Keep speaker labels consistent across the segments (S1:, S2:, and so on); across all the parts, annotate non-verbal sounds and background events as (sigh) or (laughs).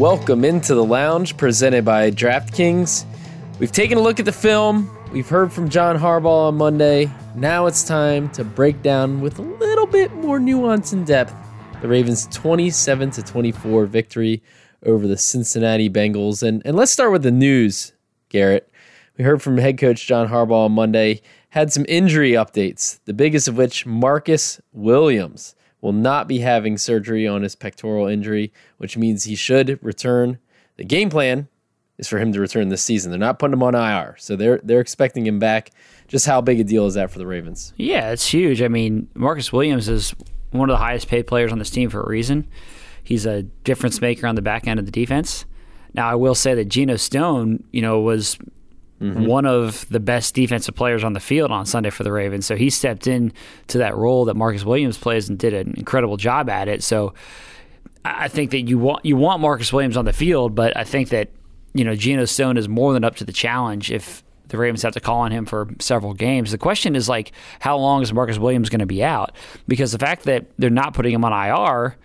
S1: Welcome into the lounge presented by DraftKings. We've taken a look at the film. We've heard from John Harbaugh on Monday. Now it's time to break down with a little bit more nuance and depth the Ravens' 27 to 24 victory over the Cincinnati Bengals. And, and let's start with the news, Garrett. We heard from head coach John Harbaugh on Monday, had some injury updates, the biggest of which Marcus Williams will not be having surgery on his pectoral injury, which means he should return. The game plan is for him to return this season. They're not putting him on IR, so they're they're expecting him back. Just how big a deal is that for the Ravens?
S2: Yeah, it's huge. I mean, Marcus Williams is one of the highest paid players on this team for a reason. He's a difference maker on the back end of the defense. Now, I will say that Geno Stone, you know, was mm-hmm. one of the best defensive players on the field on Sunday for the Ravens. So he stepped in to that role that Marcus Williams plays and did an incredible job at it. So I think that you want you want Marcus Williams on the field, but I think that you know Geno Stone is more than up to the challenge if the Ravens have to call on him for several games. The question is like how long is Marcus Williams going to be out? Because the fact that they're not putting him on IR,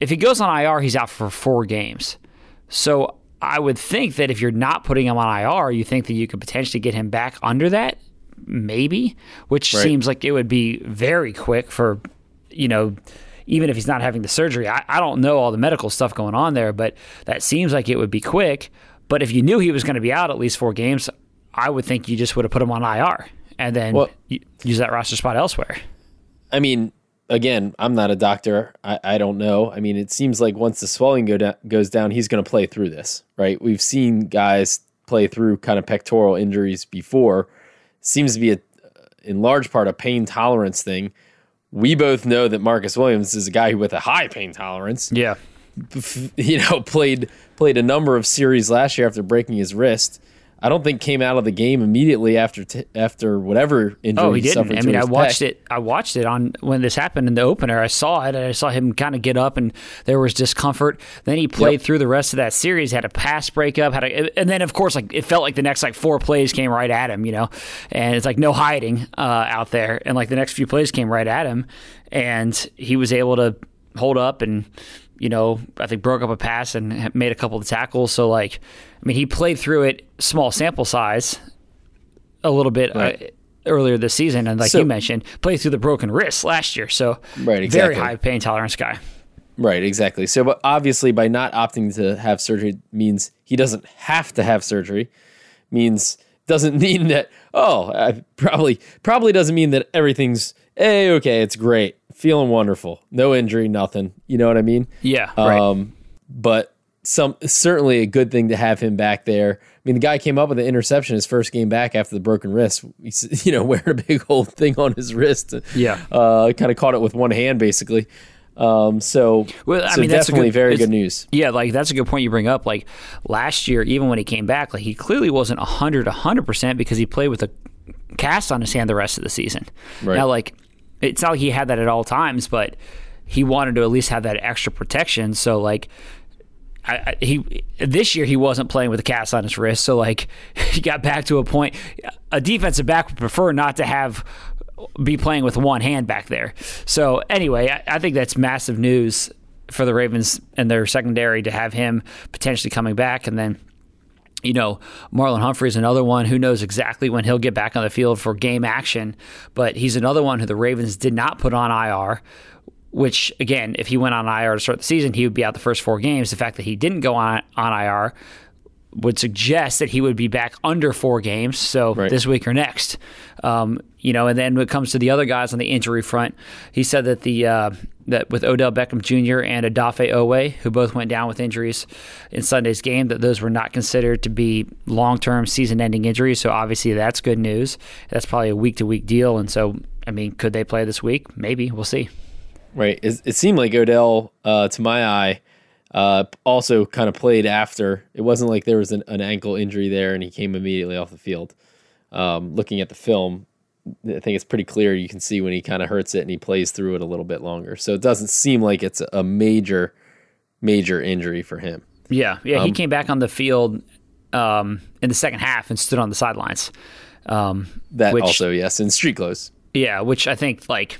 S2: if he goes on IR, he's out for four games. So I would think that if you're not putting him on IR, you think that you could potentially get him back under that, maybe, which right. seems like it would be very quick for, you know, even if he's not having the surgery. I, I don't know all the medical stuff going on there, but that seems like it would be quick. But if you knew he was going to be out at least four games, I would think you just would have put him on IR and then well, use that roster spot elsewhere.
S1: I mean, again, I'm not a doctor. I, I don't know. I mean, it seems like once the swelling go da- goes down, he's going to play through this, right? We've seen guys play through kind of pectoral injuries before. Seems to be a, in large part a pain tolerance thing. We both know that Marcus Williams is a guy with a high pain tolerance.
S2: Yeah,
S1: you know, (laughs) played played a number of series last year after breaking his wrist. I don't think came out of the game immediately after t- after whatever injury.
S2: Oh, he,
S1: he
S2: didn't.
S1: I
S2: mean, I watched pec. it. I watched it on when this happened in the opener. I saw it. and I saw him kind of get up, and there was discomfort. Then he played yep. through the rest of that series. Had a pass breakup. Had a, and then of course, like it felt like the next like four plays came right at him. You know, and it's like no hiding uh, out there. And like the next few plays came right at him, and he was able to hold up and you know, I think broke up a pass and made a couple of tackles. So like, I mean, he played through it, small sample size, a little bit uh, right. uh, earlier this season, and like so, you mentioned, played through the broken wrist last year. So
S1: right, exactly.
S2: very high pain tolerance guy.
S1: Right, exactly. So, but obviously, by not opting to have surgery means he doesn't have to have surgery. Means doesn't (laughs) mean that oh, I probably probably doesn't mean that everything's hey okay, it's great feeling wonderful. No injury, nothing. You know what I mean?
S2: Yeah. Right. Um,
S1: but some certainly a good thing to have him back there. I mean, the guy came up with an interception his first game back after the broken wrist. He's (laughs) you know wearing a big old thing on his wrist.
S2: Yeah.
S1: Uh, kind of caught it with one hand basically. Um, so, well, I so mean, that's definitely good, very good news.
S2: Yeah, like that's a good point you bring up. Like last year, even when he came back, like he clearly wasn't 100 100 percent because he played with a cast on his hand the rest of the season. Right. Now, like it's not like he had that at all times, but he wanted to at least have that extra protection. So like. I, I, he this year he wasn't playing with a cast on his wrist, so like (laughs) he got back to a point. A defensive back would prefer not to have be playing with one hand back there. So anyway, I, I think that's massive news for the Ravens and their secondary to have him potentially coming back, and then you know, Marlon Humphrey is another one who knows exactly when he'll get back on the field for game action, but he's another one who the Ravens did not put on IR. Which again, if he went on IR to start the season, he would be out the first four games. The fact that he didn't go on on IR would suggest that he would be back under four games, so right. this week or next. Um, you know, and then when it comes to the other guys on the injury front, he said that the uh, that with Odell Beckham Jr. and Odafe Oweh, who both went down with injuries in Sunday's game, that those were not considered to be long term season ending injuries. So obviously that's good news. That's probably a week to week deal, and so I mean, could they play this week? Maybe we'll see.
S1: Right. It, it seemed like Odell, uh, to my eye uh, also, kind of played after. It wasn't like there was an, an, ankle injury there and he came immediately off the field. Um, looking at the film, I think it's pretty clear. You can see when he kind of hurts it and he plays through it a little bit longer. So it doesn't seem like it's a major, major injury for him.
S2: Yeah, yeah. Um, he came back on the field um, in the second half and stood on the sidelines.
S1: Um, that which, also, yes, in street clothes.
S2: Yeah, which I think like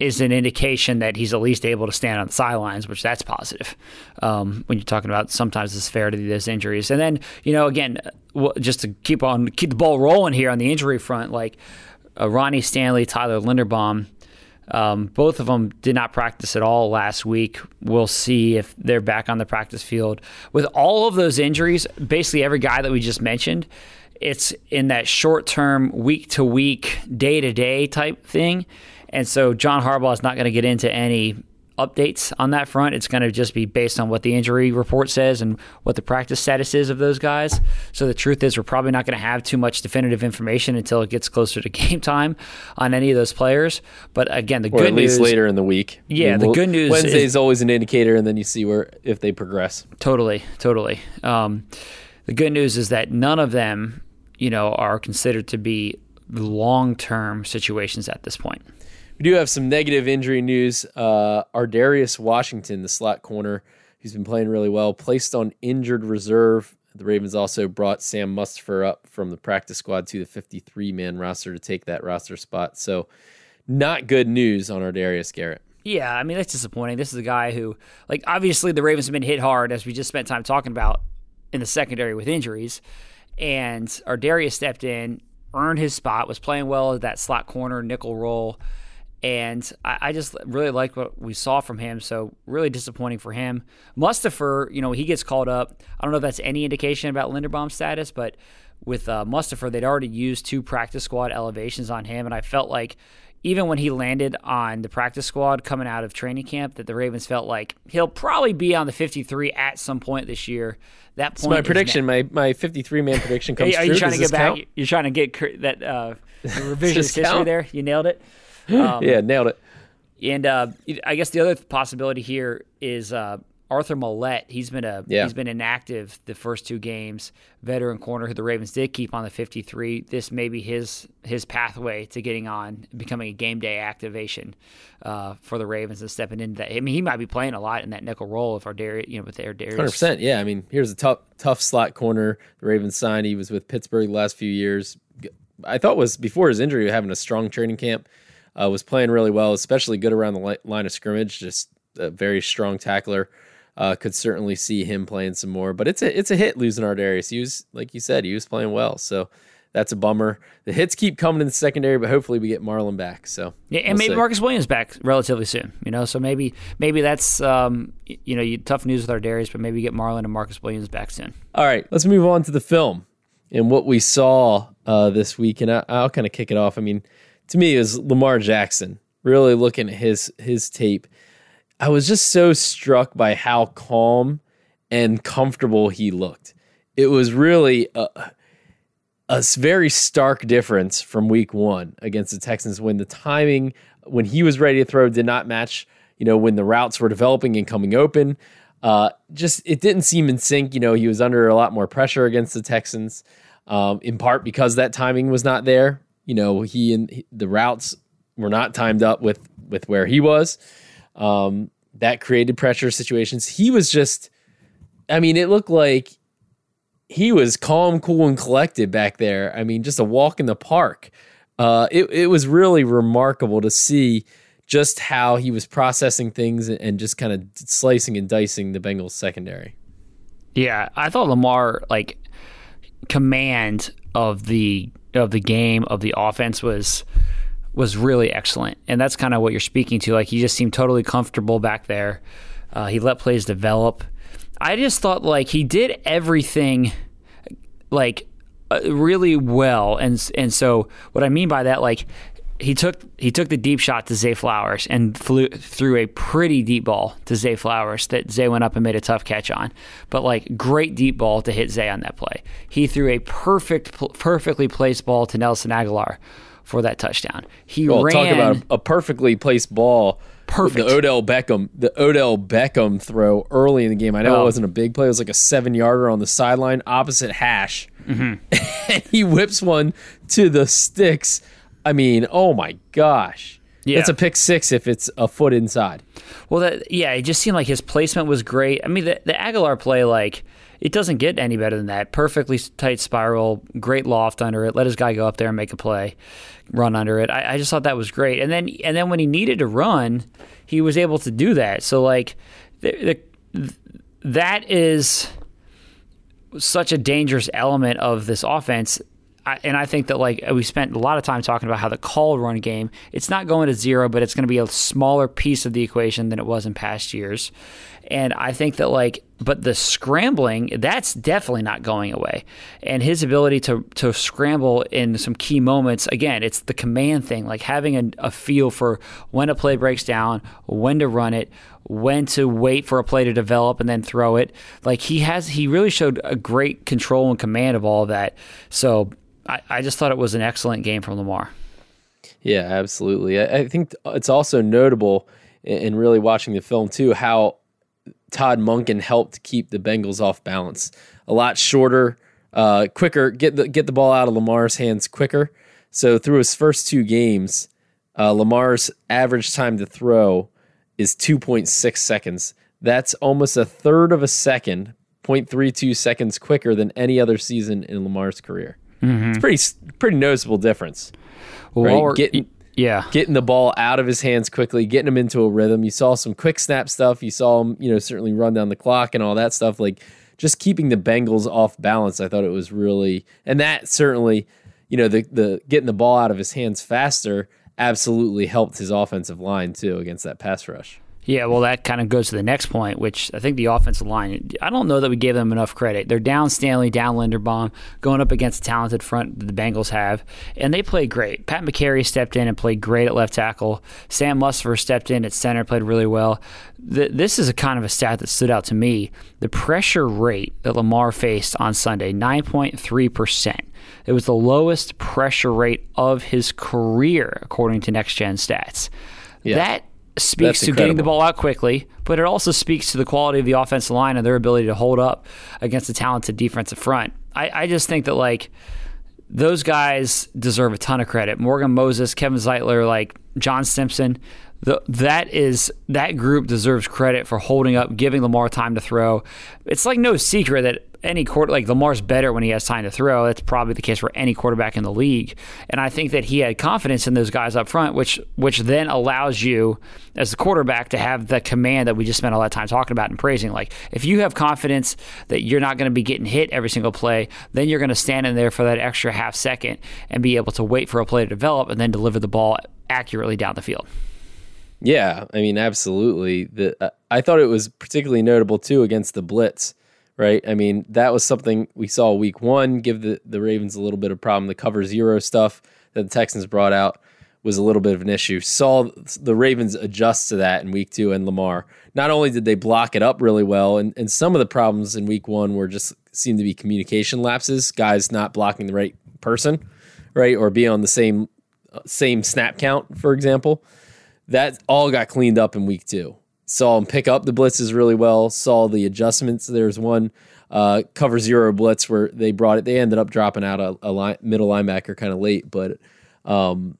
S2: is an indication that he's at least able to stand on the sidelines, which that's positive. Um, when you're talking about sometimes the severity of those injuries, and then you know again, just to keep on keep the ball rolling here on the injury front, like uh, Ronnie Stanley, Tyler Linderbaum. Um, both of them did not practice at all last week. We'll see if they're back on the practice field. With all of those injuries, basically every guy that we just mentioned, it's in that short term, week to week, day to day type thing. And so John Harbaugh is not going to get into any updates on that front. It's going to just be based on what the injury report says and what the practice status is of those guys. So the truth is, we're probably not going to have too much definitive information until it gets closer to (laughs) game time on any of those players. But again, the
S1: or
S2: good
S1: at least
S2: news,
S1: later in the week.
S2: Yeah, I mean, the good news
S1: Wednesday is always an indicator, and then you see where if they progress.
S2: Totally, totally. Um, the good news is that none of them, you know, are considered to be long term situations at this point.
S1: We do have some negative injury news. Uh, Ar'Darius Washington, the slot corner, who's been playing really well, placed on injured reserve. The Ravens also brought Sam Mustipher up from the practice squad to the 53 man roster to take that roster spot. So, not good news on Ar'Darius Garrett.
S2: Yeah, I mean, that's disappointing. This is a guy who, like, obviously the Ravens have been hit hard, as we just spent time talking about in the secondary with injuries. And Ar'Darius stepped in, earned his spot, was playing well at that slot corner nickel role and I, I, just really like what we saw from him. So really disappointing for him. Mustipher, you know, he gets called up. I don't know if that's any indication about Linderbaum's status, but with uh, they'd already used two practice squad elevations on him, and I felt like even when he landed on the practice squad coming out of training camp, that the Ravens felt like he'll probably be on the 53 at some point this year. That point.
S1: So my prediction, my my 53 man prediction (laughs) comes
S2: Are
S1: you
S2: trying
S1: Does
S2: to get back?
S1: Count?
S2: You're trying to get that uh, (laughs) revisionist history there. You nailed it.
S1: Um, yeah, nailed it.
S2: And uh, I guess the other possibility here is uh, Arthur Maulet. He's been a yeah. he's been inactive the first two games. Veteran corner who the Ravens did keep on the 53. This may be his his pathway to getting on, becoming a game day activation uh, for the Ravens and stepping into that. I mean, he might be playing a lot in that nickel role if Ar'Darius, you know, with Ar'Darius.
S1: Hundred percent. Yeah, I mean, here's a tough tough slot corner. The Ravens signed. He was with Pittsburgh the last few years. I thought was before his injury having a strong training camp uh, was playing really well, especially good around the line of scrimmage. Just a very strong tackler. Uh, could certainly see him playing some more, but it's a it's a hit losing Ar'Darius. He was like you said, he was playing well, so that's a bummer. The hits keep coming in the secondary, but hopefully we get Marlon back. So
S2: yeah, and we'll maybe see. Marcus Williams back relatively soon. You know, so maybe maybe that's um, you know tough news with Ar'Darius, but maybe get Marlon and Marcus Williams back soon.
S1: All right, let's move on to the film and what we saw uh, this week, and I, I'll kind of kick it off. I mean, to me is Lamar Jackson. Really looking at his his tape, I was just so struck by how calm and comfortable he looked. It was really a, a very stark difference from week one against the Texans when the timing when he was ready to throw did not match. You know when the routes were developing and coming open. Uh, just it didn't seem in sync. You know he was under a lot more pressure against the Texans, um, in part because that timing was not there you know he and he, the routes were not timed up with with where he was. Um, that created pressure situations. He was just, I mean, it looked like he was calm, cool, and collected back there. I mean, just a walk in the park. Uh, it it was really remarkable to see just how he was processing things and just kind of slicing and dicing the Bengals secondary.
S2: Yeah, I thought Lamar like command of the of the game of the offense was was really excellent, and that's kind of what you're speaking to. Like he just seemed totally comfortable back there. Uh, he let plays develop. I just thought like he did everything like uh, really well, and and so what I mean by that, like he took he took the deep shot to Zay Flowers and flew threw a pretty deep ball to Zay Flowers that Zay went up and made a tough catch on. But like great deep ball to hit Zay on that play. He threw a perfect perfectly placed ball to Nelson Agholor for that touchdown. He
S1: well,
S2: ran
S1: talk about a, a perfectly placed ball.
S2: Perfect.
S1: The Odell Beckham, the Odell Beckham throw early in the game. I know
S2: Oh.
S1: it wasn't a big play. It was like a seven yarder on the sideline opposite hash.
S2: Mm-hmm. (laughs)
S1: and he whips one to the sticks. I mean, oh my gosh.
S2: Yeah.
S1: It's a pick six if it's a foot inside.
S2: Well, that yeah, it just seemed like his placement was great. I mean, the, the Agholor play, like it doesn't get any better than that. Perfectly tight spiral, great loft under it. Let his guy go up there and make a play, run under it. I, I just thought that was great. And then and then when he needed to run, he was able to do that. So like, the, the, that is such a dangerous element of this offense. I, and I think that like we spent a lot of time talking about how the call run game, it's not going to zero, but it's going to be a smaller piece of the equation than it was in past years. And I think that like, but the scrambling, that's definitely not going away. And his ability to to scramble in some key moments, again, it's the command thing, like having a, a feel for when a play breaks down, when to run it, when to wait for a play to develop and then throw it. Like he has, he really showed a great control and command of all of that. So I, I just thought it was an excellent game from Lamar.
S1: Yeah, absolutely. I, I think it's also notable in, really watching the film too how Todd Monken helped keep the Bengals off balance. A lot shorter, uh, quicker, get the get the ball out of Lamar's hands quicker. So through his first two games, uh, Lamar's average time to throw is 2.6 seconds. That's almost a third of a second, 0.32 seconds quicker than any other season in Lamar's career. Mm-hmm. It's pretty pretty noticeable difference.
S2: Well,
S1: Right, getting-
S2: yeah.
S1: getting the ball out of his hands quickly, getting him into a rhythm. You saw some quick snap stuff. You saw him, you know, certainly run down the clock and all that stuff. Like just keeping the Bengals off balance. I thought it was really, and that certainly, you know, the the getting the ball out of his hands faster absolutely helped his offensive line too against that pass rush.
S2: Yeah, well, that kind of goes to the next point, which I think the offensive line, I don't know that we gave them enough credit. They're down Stanley, down Linderbaum, going up against a talented front that the Bengals have, and they played great. Pat Mekari stepped in and played great at left tackle. Sam Mustipher stepped in at center, played really well. Th this is a kind of a stat that stood out to me. The pressure rate that Lamar faced on Sunday, 9.3%. It was the lowest pressure rate of his career, according to Next Gen Stats. That speaks to getting the ball out quickly, but it also speaks to the quality of the offensive line and their ability to hold up against a talented defensive front. I, I just think that like those guys deserve a ton of credit. Morgan Moses, Kevin Zeitler, like John Simpson. The, that is that group deserves credit for holding up, giving Lamar time to throw. It's like no secret that any quarter like Lamar's better when he has time to throw. That's probably the case for any quarterback in the league. And I think that he had confidence in those guys up front, which which then allows you as the quarterback to have the command that we just spent a lot of time talking about and praising. Like if you have confidence that you're not going to be getting hit every single play, then you're going to stand in there for that extra half second and be able to wait for a play to develop and then deliver the ball accurately down the field.
S1: Yeah, I mean, absolutely. The uh, I thought it was particularly notable too against the blitz, right? I mean, that was something we saw week one give the the Ravens a little bit of problem. The cover zero stuff that the Texans brought out was a little bit of an issue. Saw the Ravens adjust to that in week two and Lamar. Not only did they block it up really well, and, and some of the problems in week one were just seemed to be communication lapses, guys not blocking the right person, right, or be on the same uh, same snap count, for example that all got cleaned up in week two. Saw him pick up the blitzes really well. Saw the adjustments. There's one uh, cover zero blitz where they brought it. They ended up dropping out a, a line, middle linebacker kind of late, but um,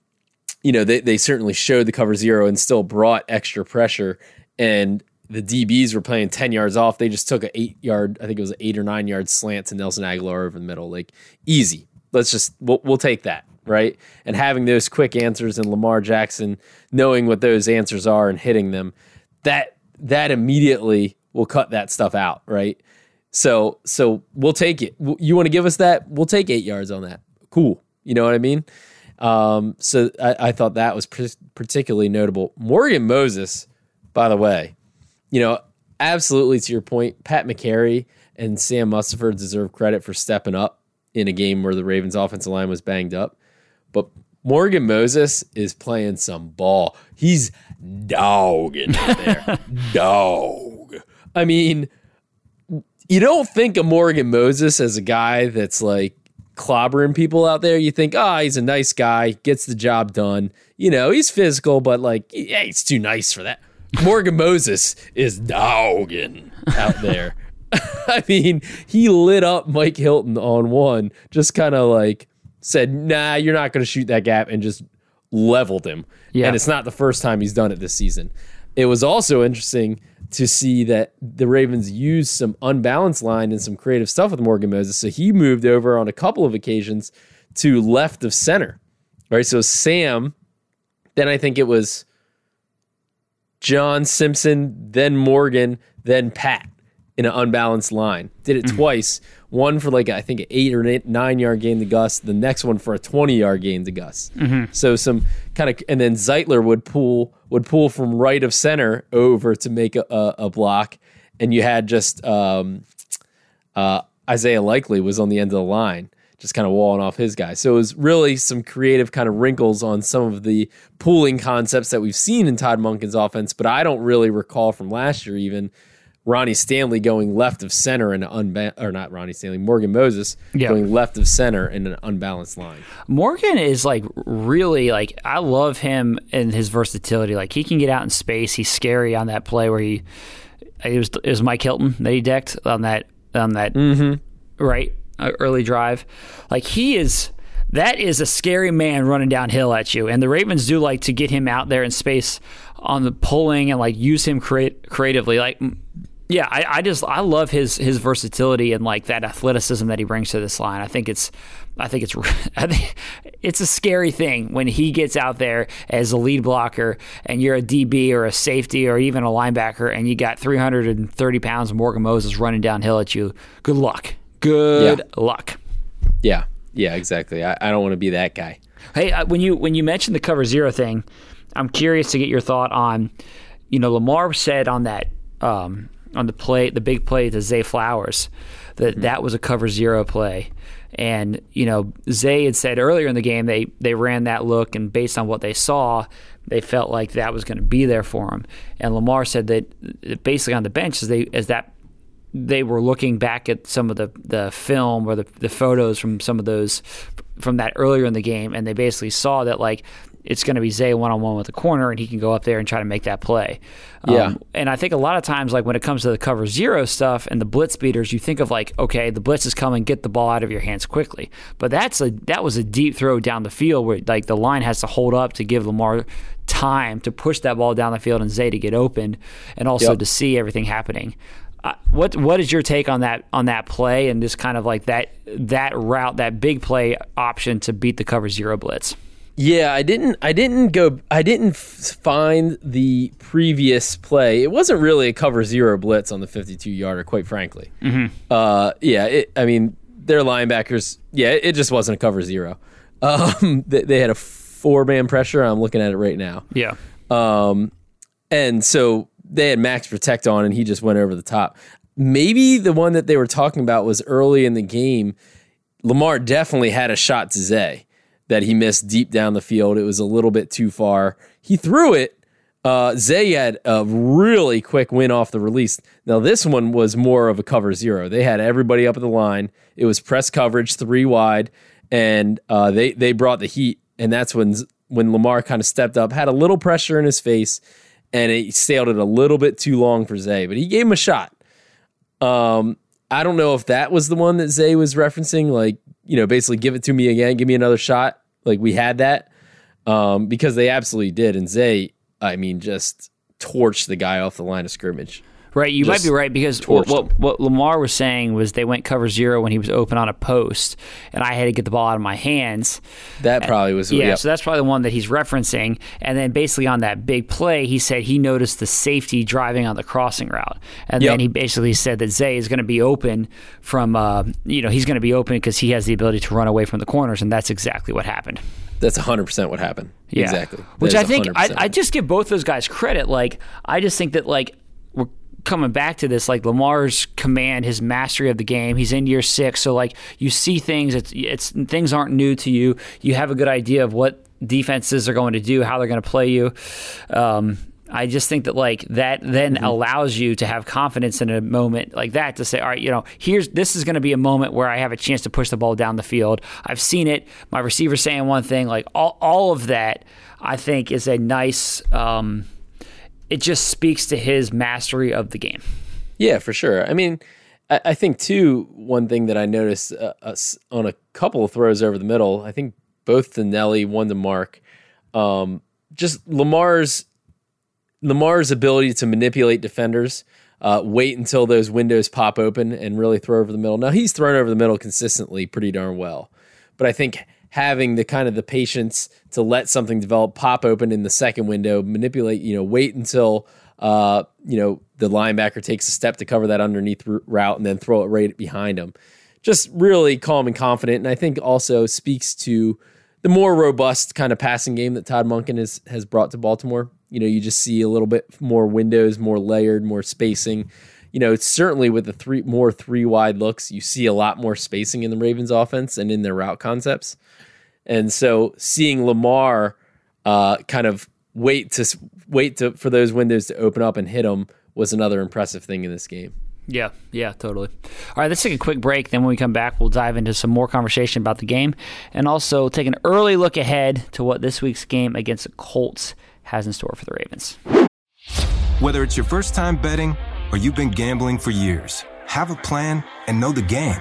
S1: you know they they certainly showed the cover zero and still brought extra pressure. And the DBs were playing ten yards off. They just took an eight yard, I think it was an eight or nine yard slant to Nelson Agholor over the middle. Like easy. Let's just we'll, we'll take that right? And having those quick answers and Lamar Jackson knowing what those answers are and hitting them, that that immediately will cut that stuff out, right? So so we'll take it. You want to give us that? We'll take eight yards on that. Cool. You know what I mean? Um, so I, I, thought that was particularly notable. Morgan Moses, by the way, you know, absolutely to your point, Pat Mekari and Sam Mustipher deserve credit for stepping up in a game where the Ravens offensive line was banged up. But Morgan Moses is playing some ball. He's dogging out there. (laughs) Dog. I mean, you don't think of Morgan Moses as a guy that's like clobbering people out there. You think, oh, he's a nice guy, gets the job done. You know, he's physical, but like, yeah, he's too nice for that. Morgan Moses is dogging out there. (laughs) I mean, he lit up Mike Hilton on one, just kind of like said, nah, you're not going to shoot that gap, and just leveled him. Yeah. And it's not the first time he's done it this season. It was also interesting to see that the Ravens used some unbalanced line and some creative stuff with Morgan Moses. So he moved over on a couple of occasions to left of center. Right. So Sam, then I think it was John Simpson, then Morgan, then Pat in an unbalanced line. Did it mm-hmm. twice. One for like I think an eight or eight, nine yard gain to Gus. The next one for a twenty yard gain to Gus. Mm-hmm. So some kind of and then Zeitler would pull would pull from right of center over to make a, a, a block, and you had just um, uh, Isaiah Likely was on the end of the line just kind of walling off his guy. So it was really some creative kind of wrinkles on some of the pulling concepts that we've seen in Todd Monken's offense, but I don't really recall from last year even Ronnie Stanley going left of center in an unbalanced, or not Ronnie Stanley, Morgan Moses yeah. going left of center in an unbalanced line.
S2: Morgan is like really like I love him and his versatility. Like he can get out in space. He's scary on that play where he it was it was Mike Hilton that he decked on that on that mm-hmm. right uh, early drive. Like he is that is a scary man running downhill at you. And the Ravens do like to get him out there in space on the pulling and like use him create creatively. Like yeah, I, I, just I love his his versatility and like that athleticism that he brings to this line. I think it's I think it's (laughs) I think it's a scary thing when he gets out there as a lead blocker and you're a DB or a safety or even a linebacker and you got 330 pounds of Morgan Moses running downhill at you. Good luck. Good yeah. luck.
S1: Yeah, yeah, exactly. I, I don't want to be that guy.
S2: Hey, when you when you mentioned the cover zero thing, I'm curious to get your thought on. You know, Lamar said on that. Um, on the play, the big play to Zay Flowers, that mm-hmm. that was a cover zero play. And you know, Zay had said earlier in the game they they ran that look, and based on what they saw, they felt like that was going to be there for him. And Lamar said that basically on the bench as they as that they were looking back at some of the, the film or the, the photos from some of those from that earlier in the game, and they basically saw that like it's going to be Zay one on one with the corner, and he can go up there and try to make that play.
S1: Yeah. Um,
S2: and I think a lot of times, like when it comes to the cover zero stuff and the blitz beaters, you think of like, okay, the blitz is coming, get the ball out of your hands quickly. But that's a that was a deep throw down the field where like the line has to hold up to give Lamar time to push that ball down the field and Zay to get open, and also yep. to see everything happening. Uh, what what is your take on that on that play and this kind of like that that route that big play option to beat the cover zero blitz?
S1: Yeah, I didn't. I didn't go. I didn't find the previous play. It wasn't really a cover zero blitz on the fifty-two yarder, quite frankly. Mm-hmm. Uh, yeah, it, I mean, their linebackers. Yeah, it just wasn't a cover zero. (laughs) Um, they, they, had a four-man pressure. I'm looking at it right now.
S2: Yeah.
S1: Um, and so they had max protect on, and he just went over the top. Maybe the one that they were talking about was early in the game. Lamar definitely had a shot to Zay that he missed deep down the field. It was a little bit too far. He threw it. Uh, Zay had a really quick win off the release. Now, this one was more of a cover zero. They had everybody up at the line. It was press coverage, three wide, and uh, they, they brought the heat. And that's when, when Lamar kind of stepped up, had a little pressure in his face, and it sailed it a little bit too long for Zay, but he gave him a shot. Um, I don't know if that was the one that Zay was referencing, like you know, basically give it to me again, give me another shot. Like we had that um, because they absolutely did. And Zay, I mean, just torched the guy off the line of scrimmage.
S2: Right, you might be right because what, what, what Lamar was saying was they went cover zero when he was open on a post, and I had to get the ball out of my hands.
S1: That probably was
S2: Yeah,
S1: yep.
S2: so that's probably the one that he's referencing. And then basically on that big play, he said he noticed the safety driving on the crossing route, and
S1: Yep.
S2: then he basically said that Zay is going to be open from, uh, you know, he's going to be open because he has the ability to run away from the corners, and that's exactly what happened.
S1: That's 100% what happened.
S2: Yeah.
S1: Exactly.
S2: Which I think I,
S1: 100%.
S2: I just give both those guys credit. Like I just think that like coming back to this like Lamar's command, his mastery of the game. He's in year six, so like you see things. It's it's things aren't new to you. You have a good idea of what defenses are going to do, how they're going to play you. Um, I just think that like that then
S1: Mm-hmm.
S2: allows you to have confidence in a moment like that to say, all right, you know, here's this is going to be a moment where I have a chance to push the ball down the field. I've seen it. My receiver's saying one thing, like all all of that. I think is a nice. Um, it just speaks to his mastery of the game.
S1: Yeah, for sure. I mean, I, I think too. One thing that I noticed uh, us on a couple of throws over the middle, I think both to Nelly, one to Mark. Um, just Lamar's Lamar's ability to manipulate defenders, uh, wait until those windows pop open and really throw over the middle. Now he's thrown over the middle consistently pretty darn well, but I think having the kind of the patience to let something develop, pop open in the second window, manipulate, you know, wait until uh, you know the linebacker takes a step to cover that underneath route and then throw it right behind him. Just really calm and confident, and I think also speaks to the more robust kind of passing game that Todd Monken has has brought to Baltimore. You know, you just see a little bit more windows, more layered, more spacing. You know, certainly with the three more three wide looks, you see a lot more spacing in the Ravens offense and in their route concepts. And so seeing Lamar uh, kind of wait to wait to for those windows to open up and hit them was another impressive thing in this game.
S2: Yeah, yeah, totally. All right, let's take a quick break. Then when we come back, we'll dive into some more conversation about the game and also take an early look ahead to what this week's game against the Colts has in store for the Ravens.
S3: Whether it's your first time betting or you've been gambling for years, have a plan and know the game.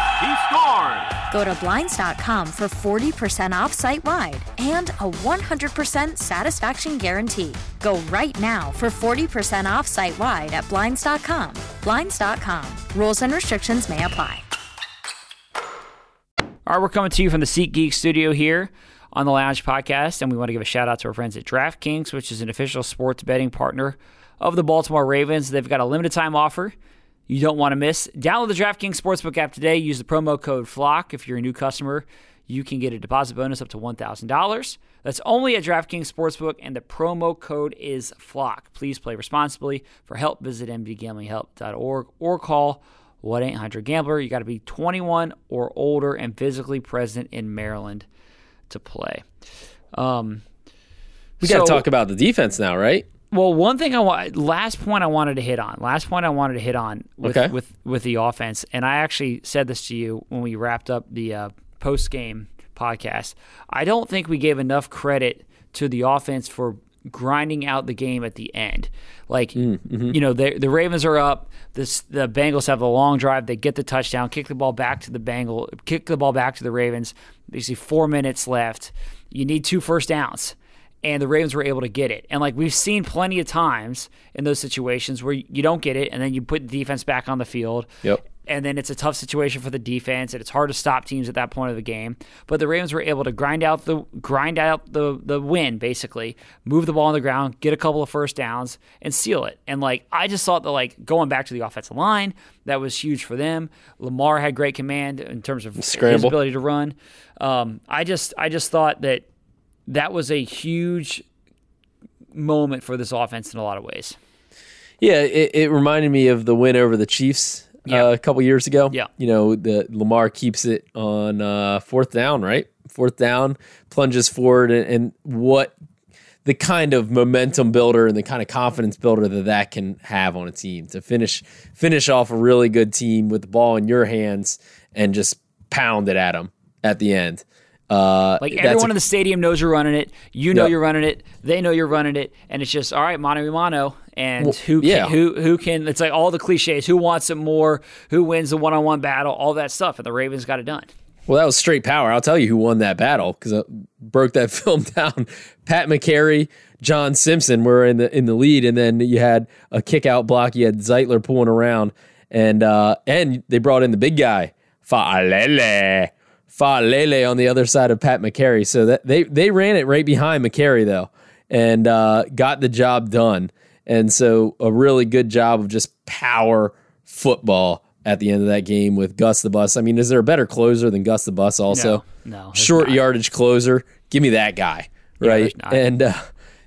S4: He scores.
S5: Go to Blinds.com for 40% off site wide and a 100% satisfaction guarantee. Go right now for 40% off site wide at Blinds.com. Blinds.com. Rules and restrictions may apply.
S2: All right, we're coming to you from the SeatGeek studio here on the Lounge Podcast, and we want to give a shout out to our friends at DraftKings, which is an official sports betting partner of the Baltimore Ravens. They've got a limited time offer you don't want to miss. Download the DraftKings Sportsbook app today. Use the promo code FLOCK. If you're a new customer, you can get a deposit bonus up to $1,000. That's only at DraftKings Sportsbook, and the promo code is FLOCK. Please play responsibly. For help, visit mdgamblinghelp.org or call 1 800 Gambler. You got to be 21 or older and physically present in Maryland to play. Um,
S1: We got to
S2: so-
S1: talk about the defense now, right?
S2: Well, one thing I want, last point I wanted to hit on, last point I wanted to hit on with
S1: Okay.
S2: with with the offense, and I actually said this to you when we wrapped up the uh, post game podcast. I don't think we gave enough credit to the offense for grinding out the game at the end. Like, you know, the the Ravens are up. This the Bengals have a long drive. They get the touchdown, kick the ball back to the Bengal, kick the ball back to the Ravens. You see four minutes left. You need two first downs and the Ravens were able to get it. And like we've seen plenty of times in those situations where you don't get it, and then you put the defense back on the field.
S1: Yep.
S2: and then it's a tough situation for the defense, and it's hard to stop teams at that point of the game. But the Ravens were able to grind out the grind out the the win, basically, move the ball on the ground, get a couple of first downs, and seal it. And like I just thought that like going back to the offensive line, that was huge for them. Lamar had great command in terms of
S1: Scramble.
S2: his ability to run. Um, I just I just thought that that was a huge moment for this offense in a lot of ways.
S1: Yeah, it, it reminded me of the win over the Chiefs
S2: Yeah.
S1: uh, a couple years ago.
S2: Yeah.
S1: you know, the Lamar keeps it on uh, fourth down, right? Fourth down, plunges forward, and, and what the kind of momentum builder and the kind of confidence builder that that can have on a team to finish finish off a really good team with the ball in your hands and just pound it at them at the end. Uh,
S2: Like everyone
S1: a-
S2: in the stadium knows you're running it. You know
S1: Yep.
S2: you're running it. They know you're running it, and it's just all right, mano a mano. And
S1: Well,
S2: who can,
S1: yeah.
S2: who who can? It's like all the cliches. Who wants it more? Who wins the one on one battle? All that stuff, and the Ravens got it done.
S1: Well, that was straight power. I'll tell you who won that battle because I broke that (laughs) film down. Pat Mekari, John Simpson were in the in the lead, and then you had a kick out block. You had Zeitler pulling around, and uh, and they brought in the big guy, Fa'alele, Fa'alele on the other side of Pat Mekari. So that they they ran it right behind Mekari though, and uh, got the job done. And so a really good job of just power football at the end of that game with Gus the Bus. I mean, is there a better closer than Gus the Bus? Also,
S2: No, there's
S1: short
S2: not.
S1: yardage closer. Give me that guy, right?
S2: not.
S1: and uh,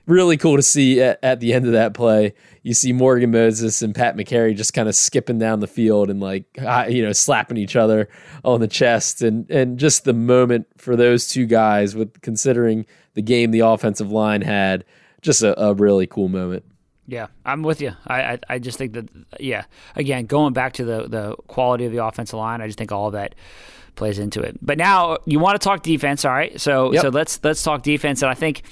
S1: really cool to see at, at the end of that play. You see Morgan Moses and Pat Mekari just kind of skipping down the field and like you know slapping each other on the chest and and just the moment for those two guys with considering the game the offensive line had just a, a really cool moment.
S2: Yeah, I'm with you. I, I I just think that yeah. Again, going back to the the quality of the offensive line, I just think all that plays into it. But now you want to talk defense, all right? So
S1: Yep.
S2: so let's let's talk defense. And I think,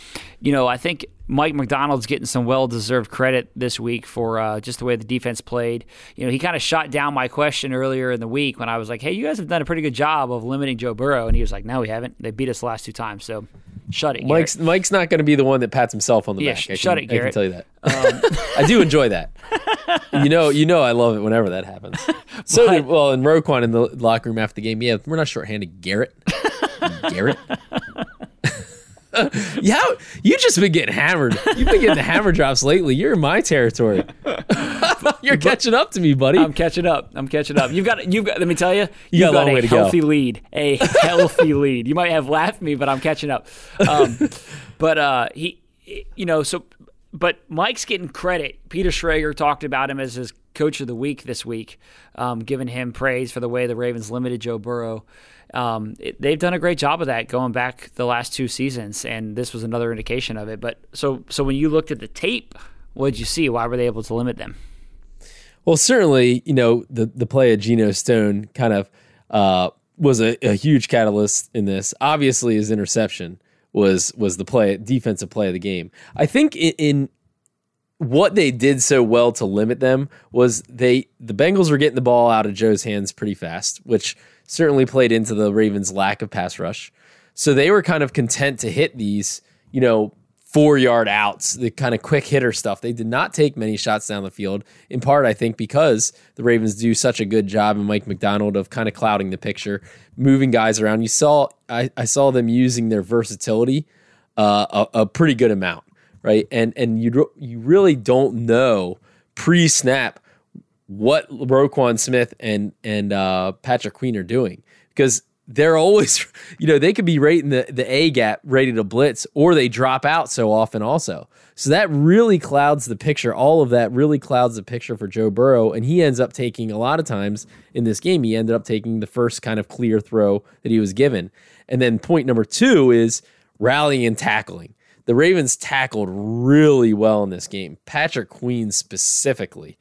S2: you know, I think Mike Macdonald's getting some well deserved credit this week for uh, just the way the defense played. You know, he kind of shot down my question earlier in the week when I was like, "Hey, you guys have done a pretty good job of limiting Joe Burrow," and he was like, "No, we haven't. They beat us the last two times." So shut it,
S1: Mike's
S2: Garrett.
S1: Mike's not going to be the one that pats himself on the
S2: Yeah,
S1: back.
S2: sh-
S1: I
S2: shut
S1: can,
S2: it,
S1: I can tell you that. Um, (laughs) I do enjoy that. you know, you know, I love it whenever that happens. (laughs) So did well, and Roquan in the locker room after the game. Yeah, we're not shorthanded. Garrett, (laughs) Garrett. (laughs) yeah, you just been getting hammered. You've been getting the hammer drops lately. You're in my territory. (laughs) You're catching up to me, buddy.
S2: I'm catching up. I'm catching up. You've got. You've got. Let me tell you.
S1: You
S2: You've
S1: got a long way
S2: a
S1: to go.
S2: healthy lead. A healthy (laughs) lead. You might have laughed at me, but I'm catching up. Um, but uh, he, you know, so. But Mike's getting credit. Peter Schrager talked about him as his coach of the week this week, um, giving him praise for the way the Ravens limited Joe Burrow. Um, it- they've done a great job of that going back the last two seasons, and this was another indication of it. But so, so when you looked at the tape, what did you see? Why were they able to limit them?
S1: Well, certainly, you know, the the play of Geno Stone kind of uh, was a, a huge catalyst in this. Obviously, his interception was was the play defensive play of the game. I think in, in what they did so well to limit them was they the Bengals were getting the ball out of Joe's hands pretty fast, which certainly played into the Ravens' lack of pass rush. So they were kind of content to hit these, you know, four yard outs, the kind of quick hitter stuff. They did not take many shots down the field, in part, I think, because the Ravens do such a good job and Mike Macdonald of kind of clouding the picture, moving guys around. You saw, I, I saw them using their versatility uh, a, a pretty good amount, right? And and you you really don't know pre snap what Roquan Smith and and uh, Patrick Queen are doing because they're always, (laughs) you know, they could be right in the the A gap, ready to blitz, or they drop out so often also. So that really clouds the picture. All of that really clouds the picture for Joe Burrow, and he ends up taking a lot of times in this game. He ended up taking the first kind of clear throw that he was given, and then point number two is rallying and tackling. The Ravens tackled really well in this game. Patrick Queen specifically.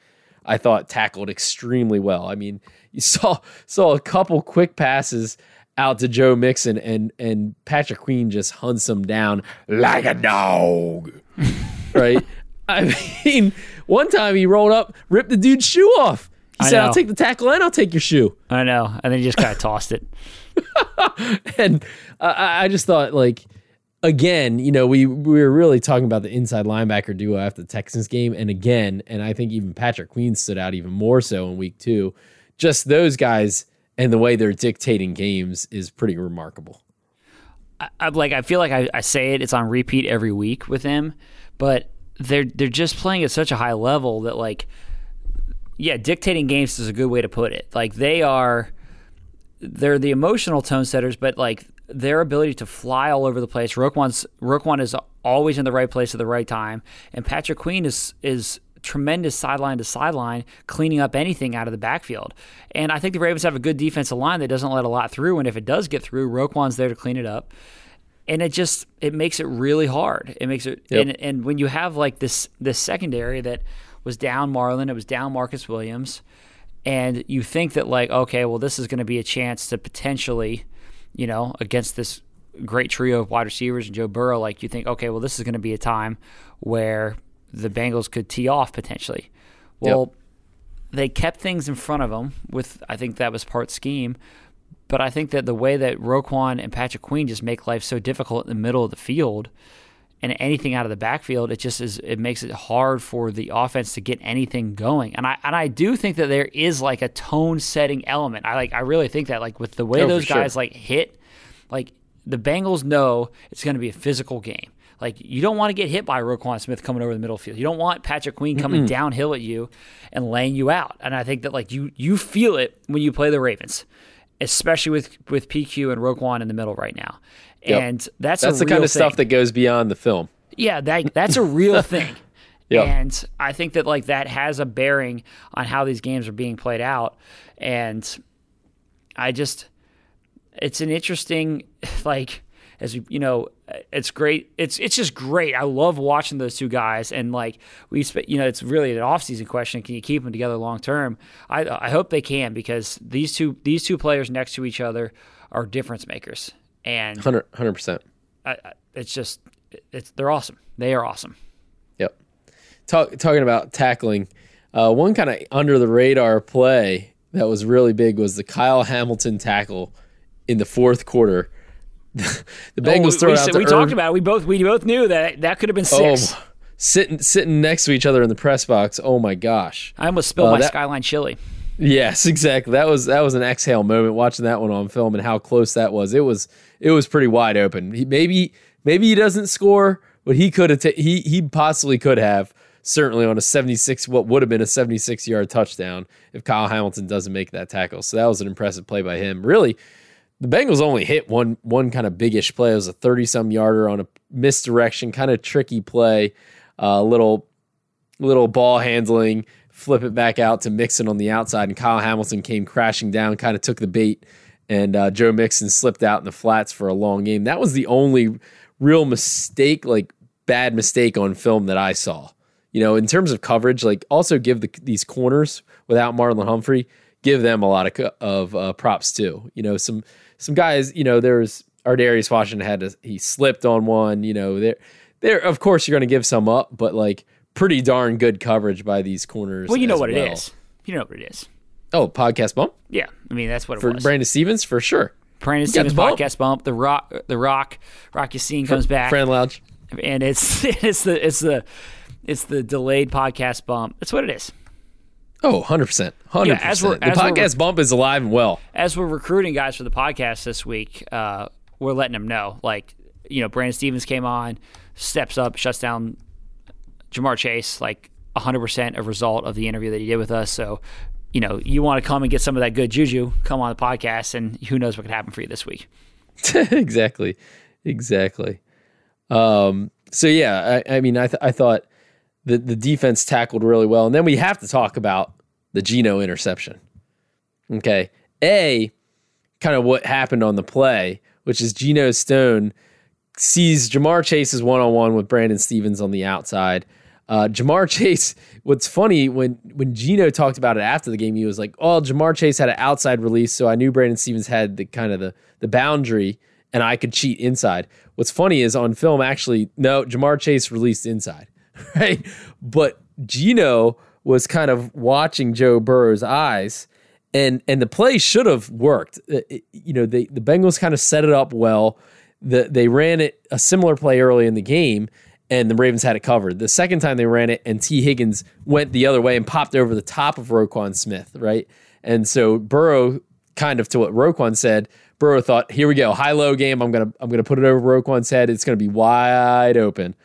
S1: I thought tackled extremely well. I mean, you saw saw a couple quick passes out to Joe Mixon and and Patrick Queen just hunts him down like a dog. (laughs) right? I mean, one time he rolled up, ripped the dude's shoe off. He
S2: I
S1: said,
S2: know.
S1: "I'll take the tackle and I'll take your shoe."
S2: I know, and then he just kind of tossed it. (laughs)
S1: and I, I just thought like again, you know, we we were really talking about the inside linebacker duo after the Texans game, and again, and I think even Patrick Queen stood out even more so in week two. just those guys and the way they're dictating games is pretty remarkable.
S2: I, I like I feel like I, I say it, it's on repeat every week with them, but they're they're just playing at such a high level that like yeah, dictating games is a good way to put it. Like they are they're the emotional tone setters, but like their ability to fly all over the place. Roquan's Roquan is always in the right place at the right time, and Patrick Queen is is tremendous sideline to sideline, cleaning up anything out of the backfield. And I think the Ravens have a good defensive line that doesn't let a lot through. And if it does get through, Roquan's there to clean it up. And it just it makes it really hard. It makes it yep. and, and when you have like this this secondary that was down Marlon, it was down Marcus Williams, and you think that like okay, well this is going to be a chance to potentially, you know, against this great trio of wide receivers and Joe Burrow, like you think okay, well this is going to be a time where the Bengals could tee off potentially. Well, yep. they kept things in front of them with I think that was part scheme, but I think that the way that Roquan and Patrick Queen just make life so difficult in the middle of the field and anything out of the backfield, it just is it makes it hard for the offense to get anything going. And I and I do think that there is like a tone setting element. I like I really think that like with the way oh, those guys sure. like hit, like the Bengals know it's going to be a physical game. Like you don't want to get hit by Roquan Smith coming over the middle field. You don't want Patrick Queen coming Mm-mm. downhill at you and laying you out. And I think that like you you feel it when you play the Ravens, especially with with PQ and Roquan in the middle right now. Yep. And that's
S1: that's the kind of thing. stuff that goes beyond the film.
S2: Yeah, that that's a real (laughs) thing. Yep. And I think that like that has a bearing on how these games are being played out. And I just it's an interesting (laughs) like as you know, it's great. It's it's just great. I love watching those two guys, and like we, you know, it's really an offseason question. Can you keep them together long term? I I hope they can because these two these two players next to each other are difference makers, and
S1: 100 percent.
S2: It's just it's they're awesome. They are awesome.
S1: Yep. Talk, talking about tackling, uh, one kind of under the radar play that was really big was the Kyle Hamilton tackle in the fourth quarter (laughs) the Bengals oh, throw
S2: we,
S1: out.
S2: We, talked about it. We both we both knew that that could have been six.
S1: Oh, sitting sitting next to each other in the press box. Oh my gosh!
S2: I almost spilled uh, my that, skyline chili.
S1: Yes, exactly. That was that was an exhale moment watching that one on film and how close that was. It was it was pretty wide open. He, maybe maybe he doesn't score, but he could have. Ta- he he possibly could have. Certainly on a 76, what would have been a 76 yard touchdown if Kyle Hamilton doesn't make that tackle. So that was an impressive play by him. Really, the Bengals only hit one one kind of biggish play. It was a 30 some yarder on a misdirection, kind of tricky play. A uh, little little ball handling, flip it back out to Mixon on the outside, and Kyle Hamilton came crashing down, kind of took the bait, and uh, Joe Mixon slipped out in the flats for a long game. That was the only real mistake, like bad mistake on film that I saw. You know, in terms of coverage, like also give the, these corners without Marlon Humphrey, give them a lot of of uh, props too. You know, some some guys, you know, there's Ar'Darius Washington had to, he slipped on one, you know, there, there, of course you're going to give some up, but like pretty darn good coverage by these corners.
S2: Well, you know what
S1: well.
S2: it is. You know what it is.
S1: Oh, podcast bump?
S2: Yeah. I mean, that's what it
S1: for
S2: was.
S1: Brandon Stephens for sure.
S2: Brandon Stephens podcast bump. The rock, the rock, Rocky Ya-Sin comes back.
S1: Friend Lounge.
S2: And it's, (laughs) it's the, it's the, it's the delayed podcast bump. That's what it is.
S1: Oh, 100%. 100%. Yeah, as we're, the podcast bump is alive and well.
S2: As we're recruiting guys for the podcast this week, uh, we're letting them know. Like, you know, Brandon Stephens came on, steps up, shuts down Ja'Marr Chase, like 100% a result of the interview that he did with us. So, you know, you want to come and get some of that good juju, come on the podcast, and who knows what could happen for you this week. (laughs)
S1: exactly. Exactly. Um, so, yeah, I, I mean, I, th- I thought the, the defense tackled really well. And then we have to talk about the Geno interception. Okay. A, kind of what happened on the play, which is Geno Stone sees Ja'Marr Chase's one on one with Brandon Stephens on the outside. Uh, Ja'Marr (laughs) Chase, what's funny when when Geno talked about it after the game, he was like, "Oh, Ja'Marr Chase had an outside release, so I knew Brandon Stephens had the kind of the the boundary, and I could cheat inside." What's funny is on film, actually, no, Ja'Marr Chase released inside. (laughs) right? But Geno was kind of watching Joe Burrow's eyes, and and the play should have worked. Uh, it, you know, they, the Bengals kind of set it up well. The, they ran it a similar play early in the game, and the Ravens had it covered. The second time they ran it, and Tee Higgins went the other way and popped over the top of Roquan Smith, right? And so Burrow, kind of to what Roquan said, Burrow thought, here we go, high low game. I'm gonna I'm gonna put it over Roquan's head. It's gonna be wide open.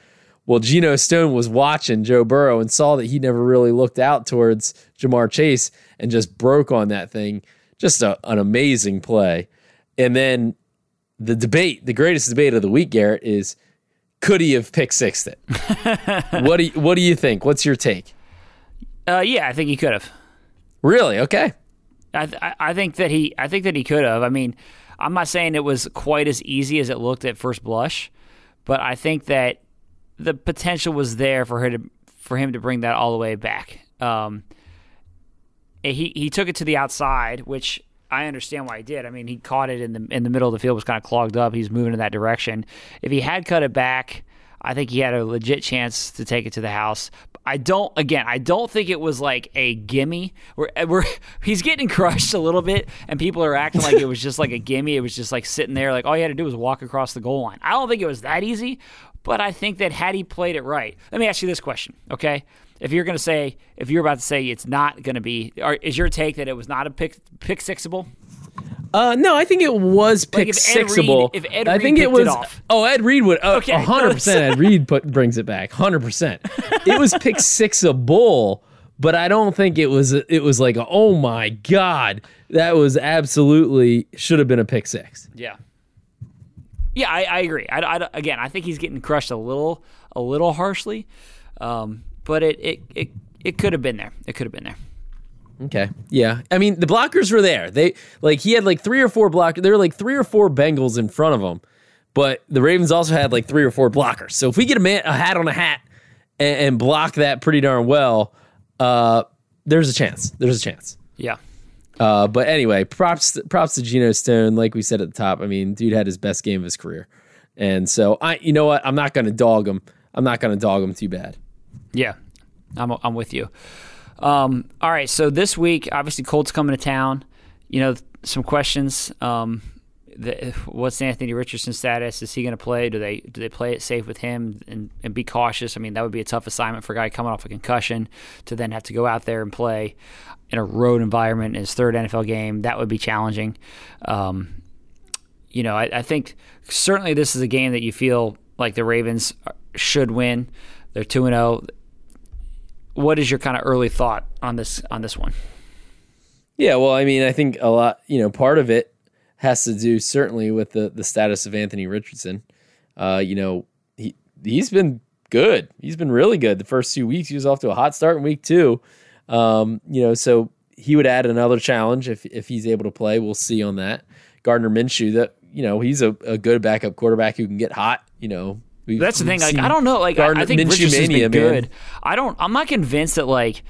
S1: Well, Geno Stone was watching Joe Burrow and saw that he never really looked out towards Ja'Marr Chase and just broke on that thing. Just a, an amazing play. And then the debate, the greatest debate of the week, Garrett, is could he have pick sixed it? what do you, what do you think? What's your take?
S2: Uh, yeah, I think he could have.
S1: Really? Okay.
S2: I, th- I think that he I think that he could have. I mean, I'm not saying it was quite as easy as it looked at first blush, but I think that the potential was there for her to for him to bring that all the way back. Um, he he took it to the outside, which I understand why he did. I mean, he caught it in the in the middle of the field, was kind of clogged up. He's moving in that direction. If he had cut it back, I think he had a legit chance to take it to the house. I don't. Again, I don't think it was like a gimme. Where we're eh, (laughs) he's getting crushed a little bit, and people are acting like it was just like a gimme. It was just like sitting there, like all you had to do was walk across the goal line. I don't think it was that easy, but I think that had he played it right, let me ask you this question, okay? If you're going to say, if you're about to say it's not going to be, or is your take that it was not a pick pick sixable?
S1: Uh, no, I think it was pick
S2: Like if Ed
S1: sixable.
S2: Reed- if Ed
S1: I
S2: Reed
S1: think it was.
S2: it off.
S1: Oh, Ed Reed would. Uh,
S2: Okay.
S1: hundred percent. Ed Reed put, brings it back. Hundred percent. It was pick sixable, but I don't think it was. It was like, oh my god, that was absolutely should have been a pick six.
S2: Yeah. Yeah, I, I agree. I, I- again, I think he's getting crushed a little, a little harshly, um, but it, it, it, it could have been there. It could have been there.
S1: Okay. Yeah. I mean, the blockers were there. They like he had like three or four blockers. There were like three or four Bengals in front of him, but the Ravens also had like three or four blockers. So if we get a, man, a hat on a hat and, and block that pretty darn well, uh, there's a chance. There's a chance.
S2: Yeah.
S1: Uh, but anyway, props props to Geno Stone. Like we said at the top, I mean, dude had his best game of his career, and so I, you know what, I'm not going to dog him. I'm not going to dog him too bad.
S2: Yeah, I'm I'm with you. Um, all right, so this week, obviously, Colts coming to town. You know, some questions. Um, the, what's Anthony Richardson's status? Is he going to play? Do they do they play it safe with him and, and be cautious? I mean, that would be a tough assignment for a guy coming off a concussion to then have to go out there and play in a road environment in his third NFL game. That would be challenging. Um, you know, I, I think certainly this is a game that you feel like the Ravens should win. They're two and zero. What is your kind of early thought on this on this one?
S1: Yeah, well, I mean, I think a lot, you know, part of it has to do certainly with the the status of Anthony Richardson. Uh, you know, he he's been good. He's been really good the first two weeks. He was off to a hot start in week two. Um, you know, so he would add another challenge if if he's able to play. We'll see on that. Gardner Minshew, that you know, he's a, a good backup quarterback who can get hot. You know, we've-
S2: That's the thing. Like, I don't know. Like, I, I think Richardson's
S1: mania,
S2: been
S1: man.
S2: good. I don't. I'm not convinced that like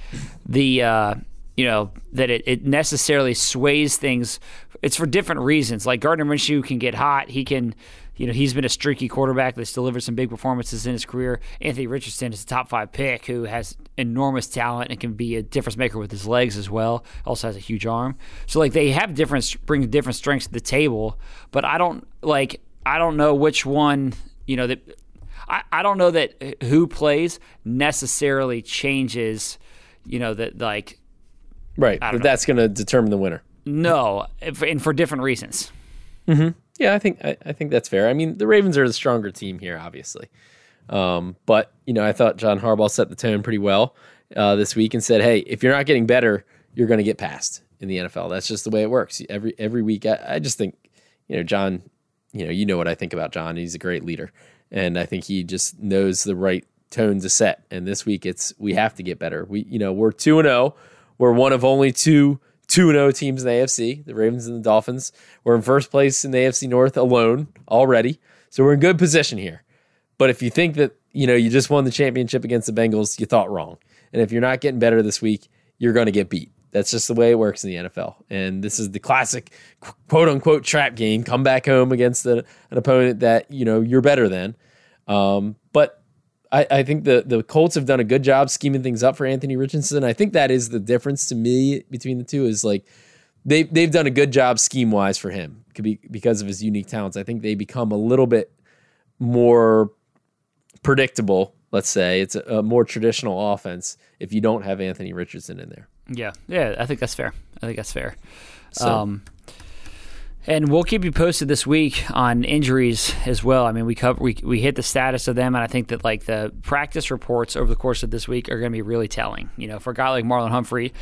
S2: the uh, you know that it, it necessarily sways things. It's for different reasons. Like Gardner Minshew can get hot. He can. You know, he's been a streaky quarterback that's delivered some big performances in his career. Anthony Richardson is a top five pick who has enormous talent and can be a difference maker with his legs as well. Also has a huge arm. So like they have different bring different strengths to the table. But I don't like I don't know which one. You know that I, I don't know that who plays necessarily changes. You know that like
S1: right. But that's going to determine the winner.
S2: no, and for different reasons.
S1: Yeah, I think I, I think that's fair. I mean, the Ravens are the stronger team here, obviously. Um, but you know, I thought John Harbaugh set the tone pretty well uh, this week and said, "Hey, if you're not getting better, you're going to get passed in the NFL. That's just the way it works. Every every week, I, I just think, you know, John, you know, you know what I think about John. He's a great leader, and I think he just knows the right tone to set. And this week, it's we have to get better. We, you know, we're two and zero. We're one of only two two and zero teams in the AFC. The Ravens and the Dolphins. We're in first place in the AFC North alone already, so we're in good position here. But if you think that you know you just won the championship against the Bengals, you thought wrong. And if you're not getting better this week, you're going to get beat. That's just the way it works in the NFL. And this is the classic quote unquote trap game. Come back home against an opponent that you know you're better than. Um, but I, I think the the Colts have done a good job scheming things up for Anthony Richardson. I think that is the difference to me between the two is like they they've done a good job scheme wise for him be because of his unique talents. I think they become a little bit more predictable. Let's say it's a, a more traditional offense if you don't have Anthony Richardson in there.
S2: Yeah, yeah, I think that's fair. I think that's fair.
S1: So-
S2: Um, and we'll keep you posted this week on injuries as well. I mean, we cover we we hit the status of them, and I think that like the practice reports over the course of this week are going to be really telling. You know, for a guy like Marlon Humphrey,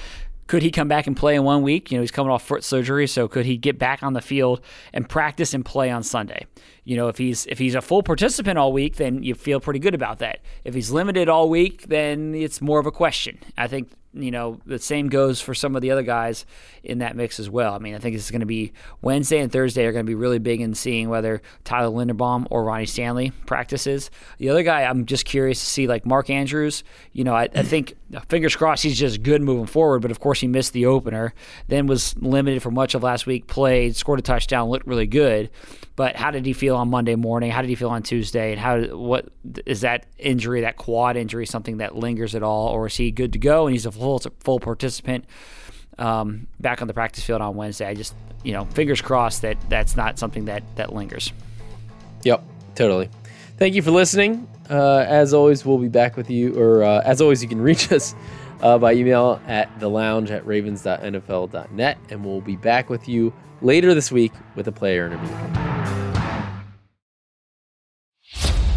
S2: could he come back and play in one week? You know, he's coming off foot surgery, so could he get back on the field and practice and play on Sunday? You know, if he's if he's a full participant all week, then you feel pretty good about that. If he's limited all week, then it's more of a question. I think you know the same goes for some of the other guys in that mix as well. I mean, I think it's going to be Wednesday and Thursday are going to be really big in seeing whether Tyler Linderbaum or Ronnie Stanley practices. The other guy, I'm just curious to see like Mark Andrews. You know, I, I think uh, fingers crossed he's just good moving forward. But of course, he missed the opener, then was limited for much of last week. Played, scored a touchdown, looked really good. But how did he feel on Monday morning? How did he feel on Tuesday? And how what is that injury, that quad injury, something that lingers at all, or is he good to go and he's a full full participant um, back on the practice field on Wednesday? I just you know fingers crossed that that's not something that that lingers.
S1: Yep, totally. Thank you for listening. Uh, as always, we'll be back with you, or uh, as always, you can (laughs) reach us uh, by email at the lounge at ravens.nfl.net, and we'll be back with you later this week with a player interview.